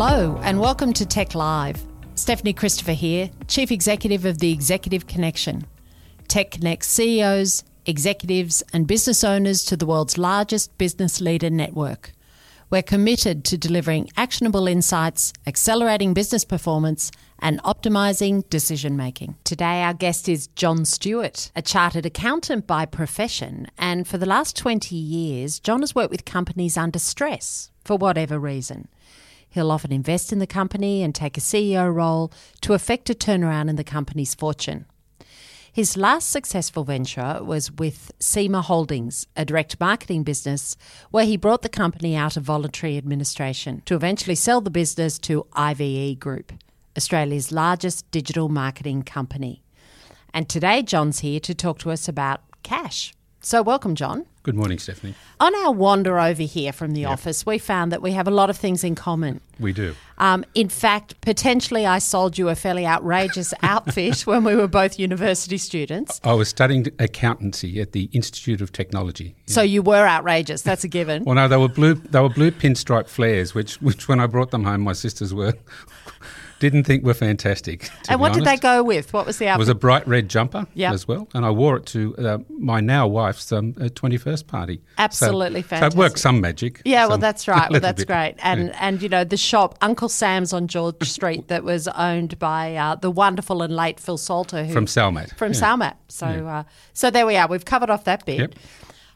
Hello, and welcome to TEC Live. Stephanie Christopher here, Chief Executive of the Executive Connection. TEC connects CEOs, executives, and business owners to the world's largest business leader network. We're committed to delivering actionable insights, accelerating business performance, and optimizing decision making. Today, our guest is John Stewart, a chartered accountant by profession. And for the last 20 years, John has worked with companies under stress for whatever reason. He'll often invest in the company and take a CEO role to effect a turnaround in the company's fortune. His last successful venture was with SEMA Holdings, a direct marketing business, where he brought the company out of voluntary administration to eventually sell the business to IVE Group, Australia's largest digital marketing company. And today, John's here to talk to us about cash. So, welcome, John. Good morning, Stephanie. On our wander over here from the yep. office, we found that we have a lot of things in common. We do. Um, in fact, potentially, I sold you a fairly outrageous outfit when we were both university students. I was studying accountancy at the Institute of Technology. Yeah. So you were outrageous. That's a given. well, no, they were blue. They were blue pinstripe flares, which, which when I brought them home, my sisters were didn't think were fantastic. And what did they go with? What was the outfit? It was a bright red jumper yep. as well, and I wore it to uh, my now wife's um, twenty-first party. Absolutely so, fantastic. So it worked some magic. Yeah, some, well, that's right. Well, that's bit. great. And yeah. and you know the shop Uncle Sam's on George Street that was owned by uh, the wonderful and late Phil Salter who, from Salmat. From yeah. Salmat. So yeah. uh, so there we are. We've covered off that bit. Yep.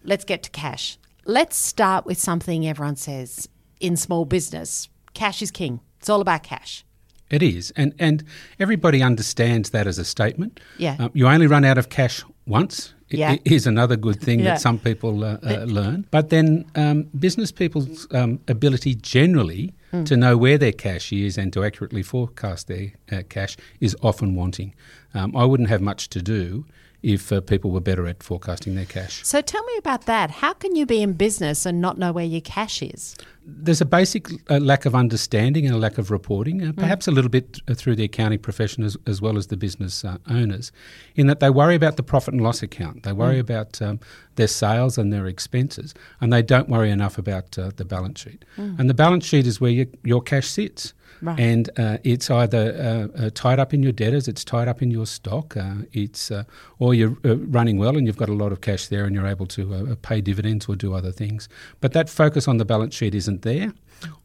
Let's get to cash. Let's start with something everyone says in small business: cash is king. It's all about cash. It is, and and everybody understands that as a statement. Yeah, um, you only run out of cash once. Yeah. It is another good thing yeah. that some people uh, uh, learn. But then um, business people's um, ability generally mm. to know where their cash is and to accurately forecast their uh, cash is often wanting. Um, I wouldn't have much to do if uh, people were better at forecasting their cash. So tell me about that. How can you be in business and not know where your cash is? There's a basic uh, lack of understanding and a lack of reporting, uh, mm. perhaps mm. a little bit uh, through the accounting profession as, as well as the business uh, owners, in that they worry about the profit and loss account. They worry mm. about um, their sales and their expenses, and they don't worry enough about uh, the balance sheet. Mm. And the balance sheet is where your, your cash sits. Right. And uh, it's either uh, uh, tied up in your debtors, it's tied up in your stock, uh, it's uh, or you're uh, running well and you've got a lot of cash there and you're able to pay dividends or do other things. But that focus on the balance sheet isn't there.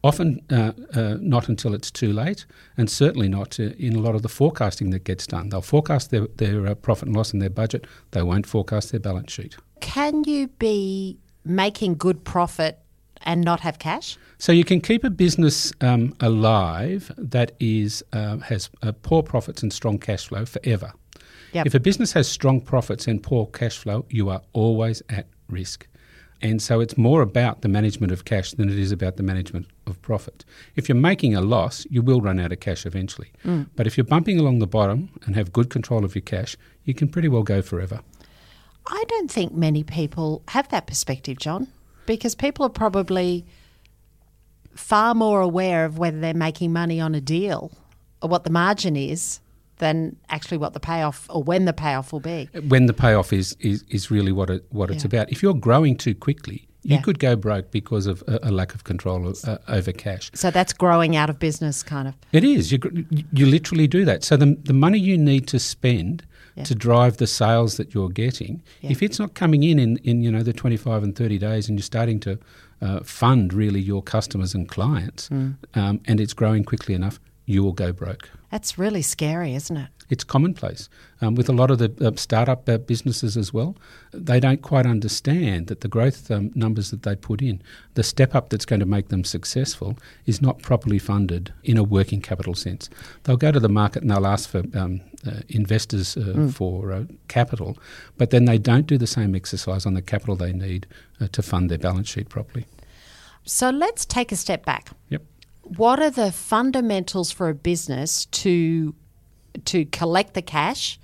Often not until it's too late, and certainly not in a lot of the forecasting that gets done. They'll forecast their, their profit and loss and their budget, they won't forecast their balance sheet. Can you be making good profit and not have cash? So you can keep a business um, alive that is uh, has uh, poor profits and strong cash flow forever. Yep. If a business has strong profits and poor cash flow, you are always at risk. And so it's more about the management of cash than it is about the management of profit. If you're making a loss, you will run out of cash eventually. Mm. But if you're bumping along the bottom and have good control of your cash, you can pretty well go forever. I don't think many people have that perspective, John because people are probably far more aware of whether they're making money on a deal or what the margin is than actually what the payoff or when the payoff will be. When the payoff is is, is really what it, what yeah. it's about. If you're growing too quickly, you yeah. could go broke because of a, a lack of control of, uh, over cash. So that's growing out of business, kind of. It is. You you literally do that. So the the money you need to spend yeah. to drive the sales that you're getting. Yeah. If it's not coming in, in in you know the 25 and 30 days, and you're starting to uh, fund really your customers and clients, mm. um, and it's growing quickly enough, you will go broke. That's really scary, isn't it? It's commonplace um, with a lot of the uh, startup uh, businesses as well. They don't quite understand that the growth um, numbers that they put in, the step up that's going to make them successful, is not properly funded in a working capital sense. They'll go to the market and they'll ask for um, uh, investors uh, mm. for uh, capital, but then they don't do the same exercise on the capital they need uh, to fund their balance sheet properly. So let's take a step back. Yep. What are the fundamentals for a business to to collect the cash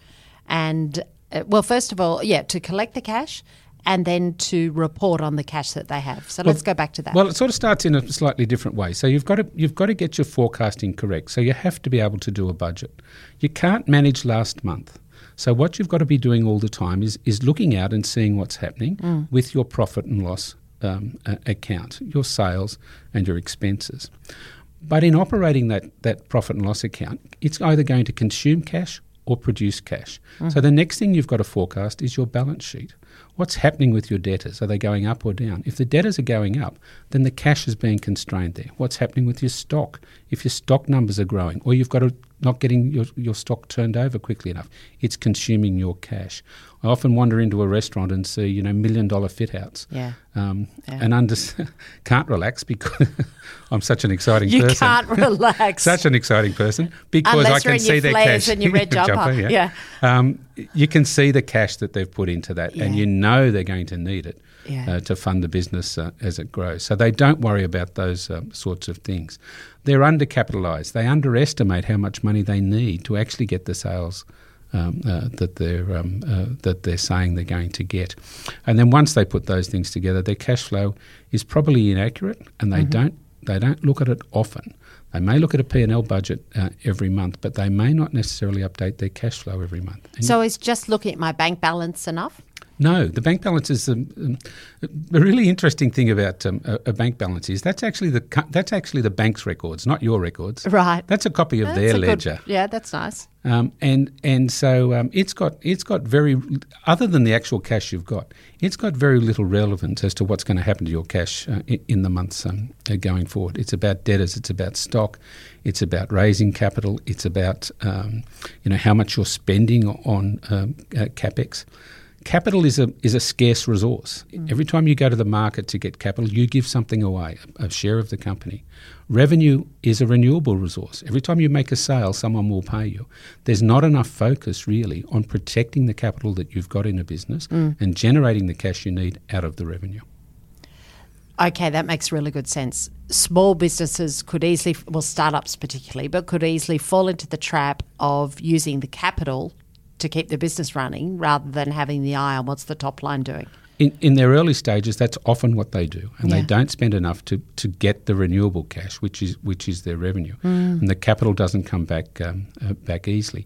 and uh, well first of all yeah to collect the cash and then to report on the cash that they have. So well, let's go back to that. Well, it sort of starts in a slightly different way. So you've got to you've got to get your forecasting correct. So you have to be able to do a budget. You can't manage last month. So what you've got to be doing all the time is is looking out and seeing what's happening mm. with your profit and loss um, account, your sales and your expenses. But in operating that, that profit and loss account, it's either going to consume cash or produce cash. Mm-hmm. So the next thing you've got to forecast is your balance sheet. What's happening with your debtors? Are they going up or down? If the debtors are going up, then the cash is being constrained there. What's happening with your stock? If your stock numbers are growing, or you've got a, not getting your, your stock turned over quickly enough, it's consuming your cash. I often wander into a restaurant and see, you know, million dollar fit outs. Yeah. Um, yeah. And under, can't relax because I'm such an exciting you person. You can't relax. such an exciting person because Unless I can see their cash. And your red jumper. jumper yeah. yeah. Um, you can see the cash that they've put into that, yeah. and you know they're going to need it. Uh, to fund the business uh, as it grows. So they don't worry about those uh, sorts of things. They're undercapitalised. They underestimate how much money they need to actually get the sales um, uh, that they're um, uh, that they're saying they're going to get. And then once they put those things together, their cash flow is probably inaccurate, and they mm-hmm. don't they don't look at it often. They may look at a P&L budget uh, every month, but they may not necessarily update their cash flow every month. And so is just looking at my bank balance enough? No, the bank balance is um, um, a really interesting thing about um, a, a, bank balance is that's actually the that's actually the bank's records, not your records. Right. That's a copy of that's their ledger. Good, yeah, that's nice. Um, and and so um, it's got it's got very other than the actual cash you've got, it's got very little relevance as to what's going to happen to your cash uh, in, in, the months um, uh, going forward. It's about debtors, it's about stock, it's about raising capital, it's about you know how much you're spending on uh, capex capital is a is a scarce resource. Mm. Every time you go to the market to get capital, you give something away, a, a, share of the company. Revenue is a renewable resource. Every time you make a sale, someone will pay you. There's not enough focus really on protecting the capital that you've got in a business mm. and generating the cash you need out of the revenue. Okay, that makes really good sense. Small businesses could easily, well, startups particularly, but could easily fall into the trap of using the capital to keep the business running rather than having the eye on what's the top line doing. In, in their early stages, that's often what they do, and yeah. they don't spend enough to, to get the renewable cash, which is which is their revenue, mm. and the capital doesn't come back um, uh, back easily.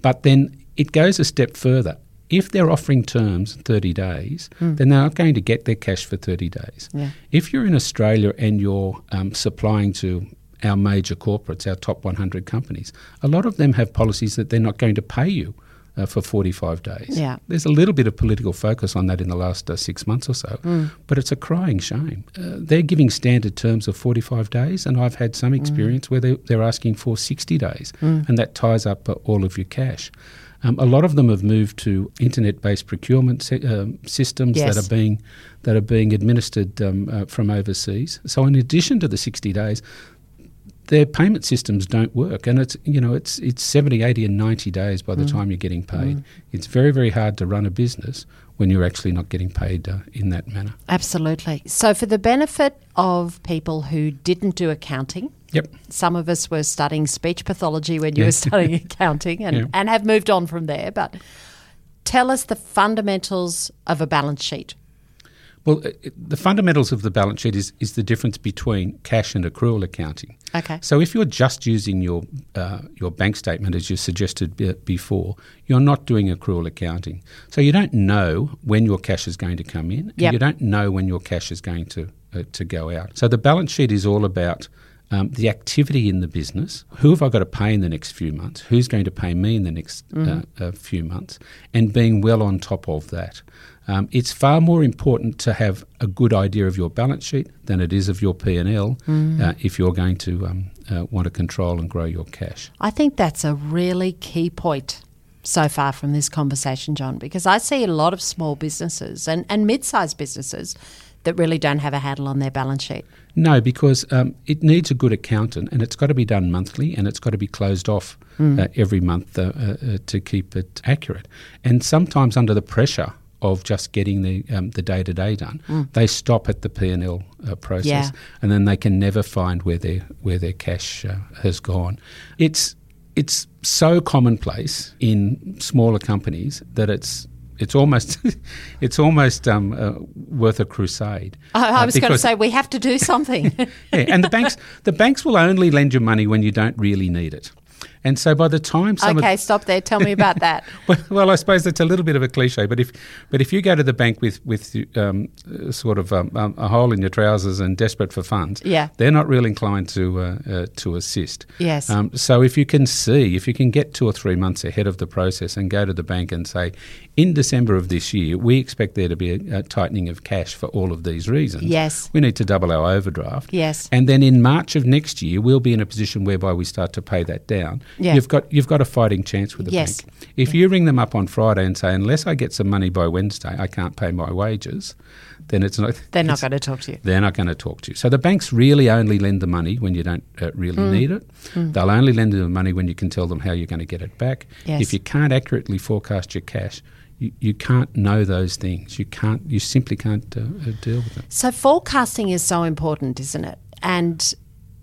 But then it goes a step further. If they're offering terms 30 days, mm. then they're not going to get their cash for 30 days. Yeah. If you're in Australia and you're um, supplying to our major corporates, our top 100 companies, a lot of them have policies that they're not going to pay you uh, for 45 days. Yeah. There's a little bit of political focus on that in the last uh, six months or so, mm. but it's a crying shame. Uh, they're giving standard terms of 45 days, and I've had some mm. experience mm. where they, they're asking for 60 days, mm. and that ties up uh, all of your cash. Um, a lot of them have moved to internet-based procurement se- um, systems yes. that are being that are being administered um, uh, from overseas. So, in addition to the 60 days, their payment systems don't work and it's you know it's it's 70 80 and 90 days by the mm. time you're getting paid mm. it's very very hard to run a business when you're actually not getting paid uh, in that manner absolutely so for the benefit of people who didn't do accounting Yep. Some of us were studying speech pathology when you yeah. were studying accounting and, yeah. and have moved on from there. But tell us the fundamentals of a balance sheet. Well, uh, the fundamentals of the balance sheet is, is the difference between cash and accrual accounting. Okay. So if you're just using your uh, your bank statement as you suggested b- before, you're not doing accrual accounting. So you don't know when your cash is going to come in, yep. and you don't know when your cash is going to uh, to go out. So the balance sheet is all about um, the activity in the business. Who have I got to pay in the next few months? Who's going to pay me in the next mm. uh, few months? And being well on top of that. Um, it's far more important to have a good idea of your balance sheet than it is of your P and L mm. uh, if you're going to um, uh, want to control and grow your cash. I think that's a really key point so far from this conversation, John, because I see a lot of small businesses and, and mid-sized businesses that really don't have a handle on their balance sheet. No, because um, it needs a good accountant, and it's got to be done monthly, and it's got to be closed off mm. uh, every month uh, uh, to keep it accurate. And sometimes under the pressure of just getting the um, the day to day done. Mm. They stop at the P and L uh, process, yeah. and then they can never find where their where their cash uh, has gone. It's it's so commonplace in smaller companies that it's it's almost it's almost um, uh, worth a crusade. I, I uh, was going to say we have to do something. yeah, and the banks the banks will only lend you money when you don't really need it. And so by the time some okay, of, stop there. Tell me about that. well, well, I suppose that's a little bit of a cliche, but if but if you go to the bank with with um, sort of um, um, a hole in your trousers and desperate for funds, Yeah. they're not real inclined to uh, uh, to assist. Yes. Um, so if you can see, if you can get two or three months ahead of the process and go to the bank and say, in December of this year, we expect there to be a, a tightening of cash for all of these reasons. Yes. We need to double our overdraft. Yes. And then in March of next year, we'll be in a position whereby we start to pay that down. Yeah. You've got you've got a fighting chance with the Yes. bank. If you ring them up on Friday and say, unless I get some money by Wednesday, I can't pay my wages, then it's not. They're not going to talk to you. they're not going to talk to you. So the banks really only lend the money when you don't uh, really Mm. need it. They'll only lend you the money when you can tell them how you're going to get it back. Yes. If you can't accurately forecast your cash, you, you can't know those things. You can't. You simply can't uh, uh, deal with them. So forecasting is so important, isn't it? And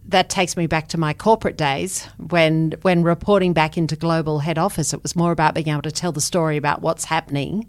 that takes me back to my corporate days when when reporting back into global head office, it was more about being able to tell the story about what's happening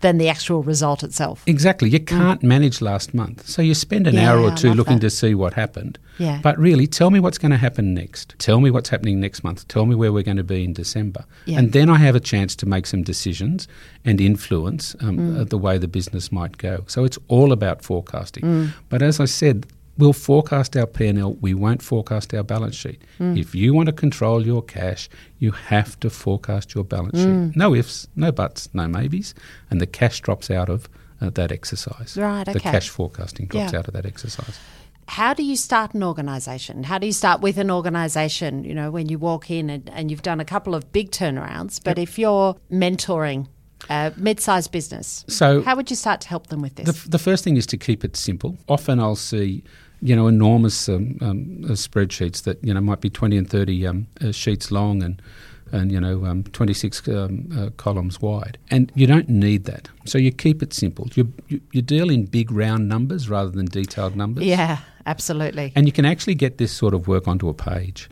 than the actual result itself. Exactly. You can't manage last month. So you spend an Mm. Yeah, hour or two looking that. to see what happened. Yeah. But really, tell me what's going to happen next. Tell me what's happening next month. Tell me where we're going to be in December. Yeah. And then I have a chance to make some decisions and influence um, Mm. the way the business might go. So it's all about forecasting. Mm. But as I said, we'll forecast our P&L. We won't forecast our balance sheet. Mm. If you want to control your cash, you have to forecast your balance Mm. sheet. No ifs, no buts, no maybes. And the cash drops out of uh, that exercise. Right, okay. The cash forecasting drops Yeah. out of that exercise. How do you start an organisation? How do you start with an organisation? You know, when you walk in and, and you've done a couple of big turnarounds, but if you're mentoring a mid-sized business, So- how would you start to help them with this? The, f- the first thing is to keep it simple. Often I'll see, you know, enormous um, um, uh, spreadsheets that you know might be twenty and thirty um, uh, sheets long and and you know um, twenty six um, uh, columns wide, and you don't need that. So you keep it simple. You, you you deal in big round numbers rather than detailed numbers. yeah, absolutely. And you can actually get this sort of work onto a page.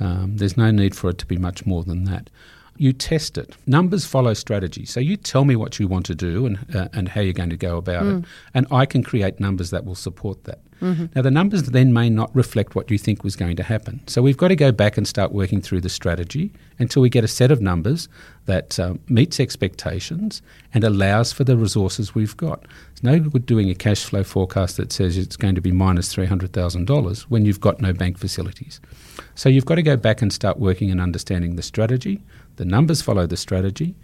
Um, there's no need for it to be much more than that. You test it. Numbers follow strategy. So you tell me what you want to do and, uh, and how you're going to go about it, and I can create numbers that will support that. Now, the numbers then may not reflect what you think was going to happen. So we've got to go back and start working through the strategy until we get a set of numbers that um, meets expectations and allows for the resources we've got. It's no good doing a cash flow forecast that says it's going to be minus $300,000 when you've got no bank facilities. So you've got to go back and start working and understanding the strategy. The numbers follow the strategy.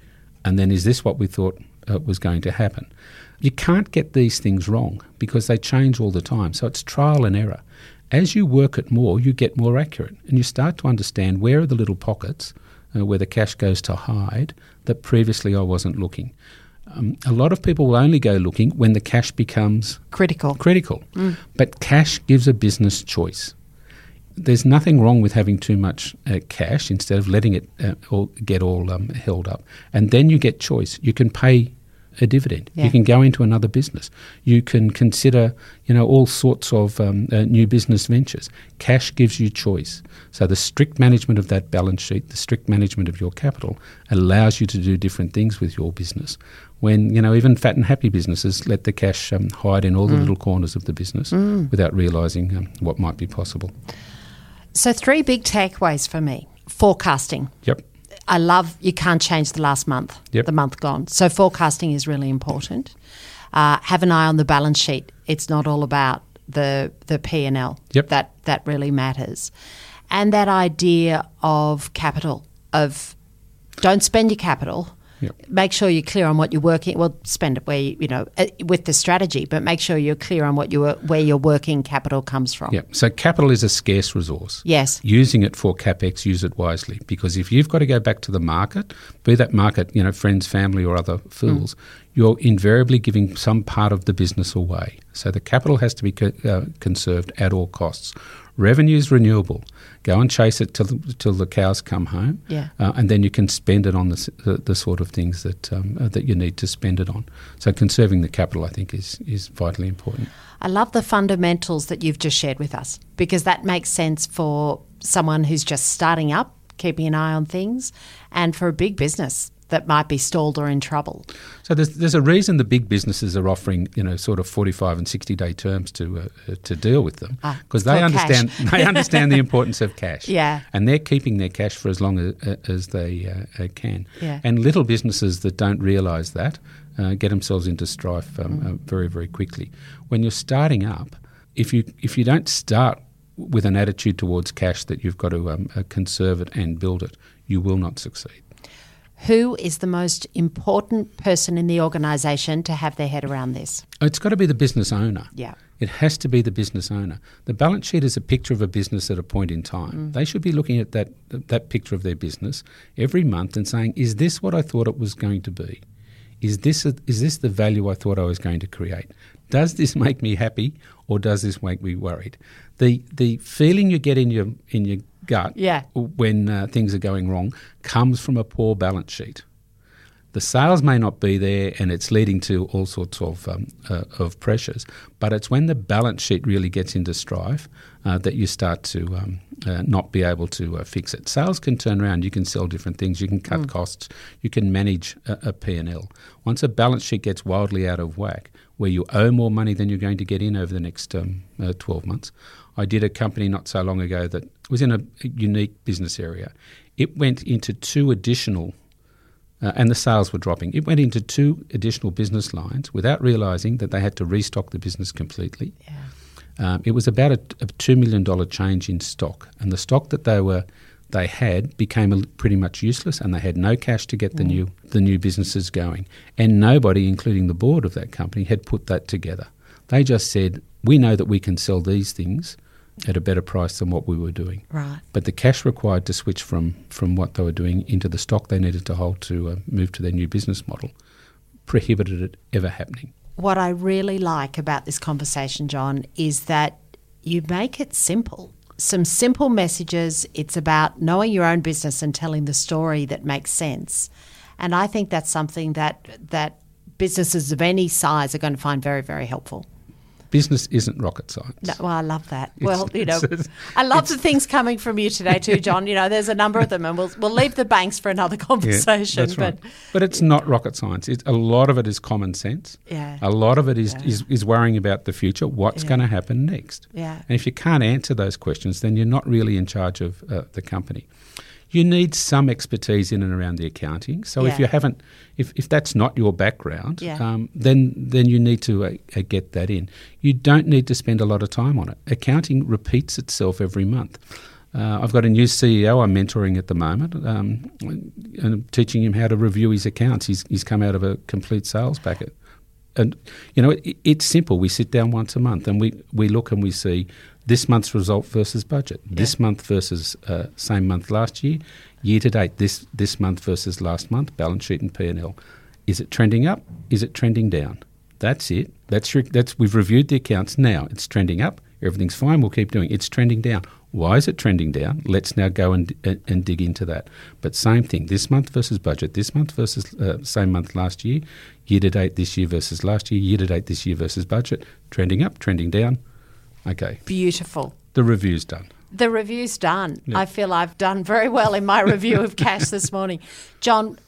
And then is this what we thought uh, was going to happen? You can't get these things wrong because they change all the time. So it's trial and error. As you work it more, you get more accurate and you start to understand where are the little pockets uh, where the cash goes to hide that previously I wasn't looking. Um, a lot of people will only go looking when the cash becomes Critical. critical. But cash gives a business choice. There's nothing wrong with having too much uh, cash instead of letting it uh, all get all um, held up. And then you get choice. You can pay a dividend. Yeah. You can go into another business. You can consider, you know, all sorts of um, uh, new business ventures. Cash gives you choice. So the strict management of that balance sheet, the strict management of your capital, allows you to do different things with your business. When you know, even fat and happy businesses let the cash um, hide in all the little corners of the business without realizing um, what might be possible. So, three big takeaways for me forecasting. Yep. I love you can't change the last month, Yep. the month gone. So, forecasting is really important. Uh, have an eye on the balance sheet. It's not all about the the P and L. Yep. That that really matters, and that idea of capital of don't spend your capital. Yep. Make sure you're clear on what you're working. Well, spend it where you, you know uh, with the strategy, but make sure you're clear on what you where your working capital comes from. Yep. So capital is a scarce resource. Yes. Using it for capex, use it wisely. Because if you've got to go back to the market, be that market, you know, friends, family, or other fools, you're invariably giving some part of the business away. So the capital has to be co- uh, conserved at all costs. Revenue is renewable. Go and chase it till the, till the cows come home, Yeah. uh, and then you can spend it on the, the, the sort of things that um, uh, that you need to spend it on. So conserving the capital, I think, is is vitally important. I love the fundamentals that you've just shared with us because that makes sense for someone who's just starting up, keeping an eye on things, and for a big business. That might be stalled or in trouble? So there's, there's a reason the big businesses are offering you know sort of 45 and 60 day terms to uh, to deal with them because Ah, they understand cash. they understand the importance of cash. Yeah. and they're keeping their cash for as long as, as they uh, uh, can. Yeah. And little businesses that don't realise that uh, get themselves into strife um, uh, very very quickly. When you're starting up, if you if you don't start with an attitude towards cash that you've got to um, uh, conserve it and build it, you will not succeed. Who is the most important person in the organisation to have their head around this? It's got to be the business owner. Yeah. It has to be the business owner. The balance sheet is a picture of a business at a point in time. Mm. They should be looking at that that picture of their business every month and saying, "Is this what I thought it was going to be? Is this a, is this the value I thought I was going to create? Does this make me happy or does this make me worried?" The the feeling you get in your in your gut Yeah. when uh, things are going wrong comes from a poor balance sheet the sales may not be there and it's leading to all sorts of, um, uh, of pressures, but it's when the balance sheet really gets into strife uh, that you start to um, uh, not be able to uh, fix it. Sales can turn around, you can sell different things, you can cut costs, you can manage a, a P&L. Once a balance sheet gets wildly out of whack, where you owe more money than you're going to get in over the next um, uh, 12 months. I did a company not so long ago that was in a, unique business area. It went into two additional uh, and the sales were dropping. It went into two additional business lines without realising that they had to restock the business completely. Um, it was about a, a two million dollar change in stock, and the stock that they were they had became pretty much useless, and they had no cash to get the new the new businesses going, and nobody, including the board of that company, had put that together. They just said, "We know that we can sell these things." At a better price than what we were doing. Right. But the cash required to switch from, from what they were doing into the stock they needed to hold to uh, move to their new business model prohibited it ever happening. What I really like about this conversation, John, is that you make it simple. Some simple messages. It's about knowing your own business and telling the story that makes sense. And I think that's something that that businesses of any size are going to find very, very helpful. Business isn't rocket science. No, well, I love that. Well, you know, I love the things coming from you today too, John. You know, there's a number of them, and we'll we'll leave the banks for another conversation. Yeah, that's right. but But it's not rocket science. It's, a lot of it is common sense. Yeah. A lot of it is, is, is worrying about the future, what's Yeah. going to happen next. Yeah. And if you can't answer those questions, then you're not really in charge of uh, the company. You need some expertise in and around the accounting. So Yeah. if you haven't, if, if that's not your background, Yeah. um, then then you need to uh, uh, get that in. You don't need to spend a lot of time on it. Accounting repeats itself every month. Uh, I've got a new CEO I'm mentoring at the moment, um, and I'm teaching him how to review his accounts. He's, he's come out of a complete sales packet. And, you know, it, it's simple. We sit down once a month and we, we look and we see this month's result versus budget, this month versus uh, same month last year, year to date, this, this month versus last month, balance sheet and P&L. Is it trending up? Is it trending down? That's it. That's your, that's we've reviewed the accounts now. It's trending up. Everything's fine. We'll keep doing. it. It's trending down. Why is it trending down? Let's now go and and, and dig into that. But same thing. This month versus budget. This month versus uh, same month last year. Year to date this year versus last year. Year to date this year versus budget. Trending up. Trending down. Okay. beautiful. The review's done. The review's done. I feel I've done very well in my review of cash this morning. John,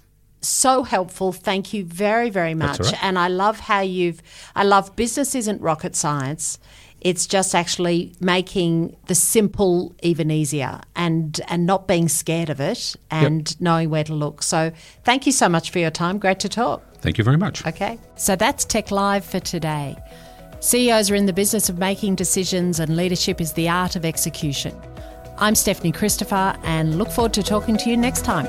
so helpful. Thank you very, very much. That's all right. And I love how you've, I love business isn't rocket science. It's just actually making the simple even easier and, and not being scared of it and knowing where to look. So thank you so much for your time. Great to talk. Thank you very much. Okay. So that's TEC Live for today. CEOs are in the business of making decisions, and leadership is the art of execution. I'm Stephanie Christopher, and look forward to talking to you next time.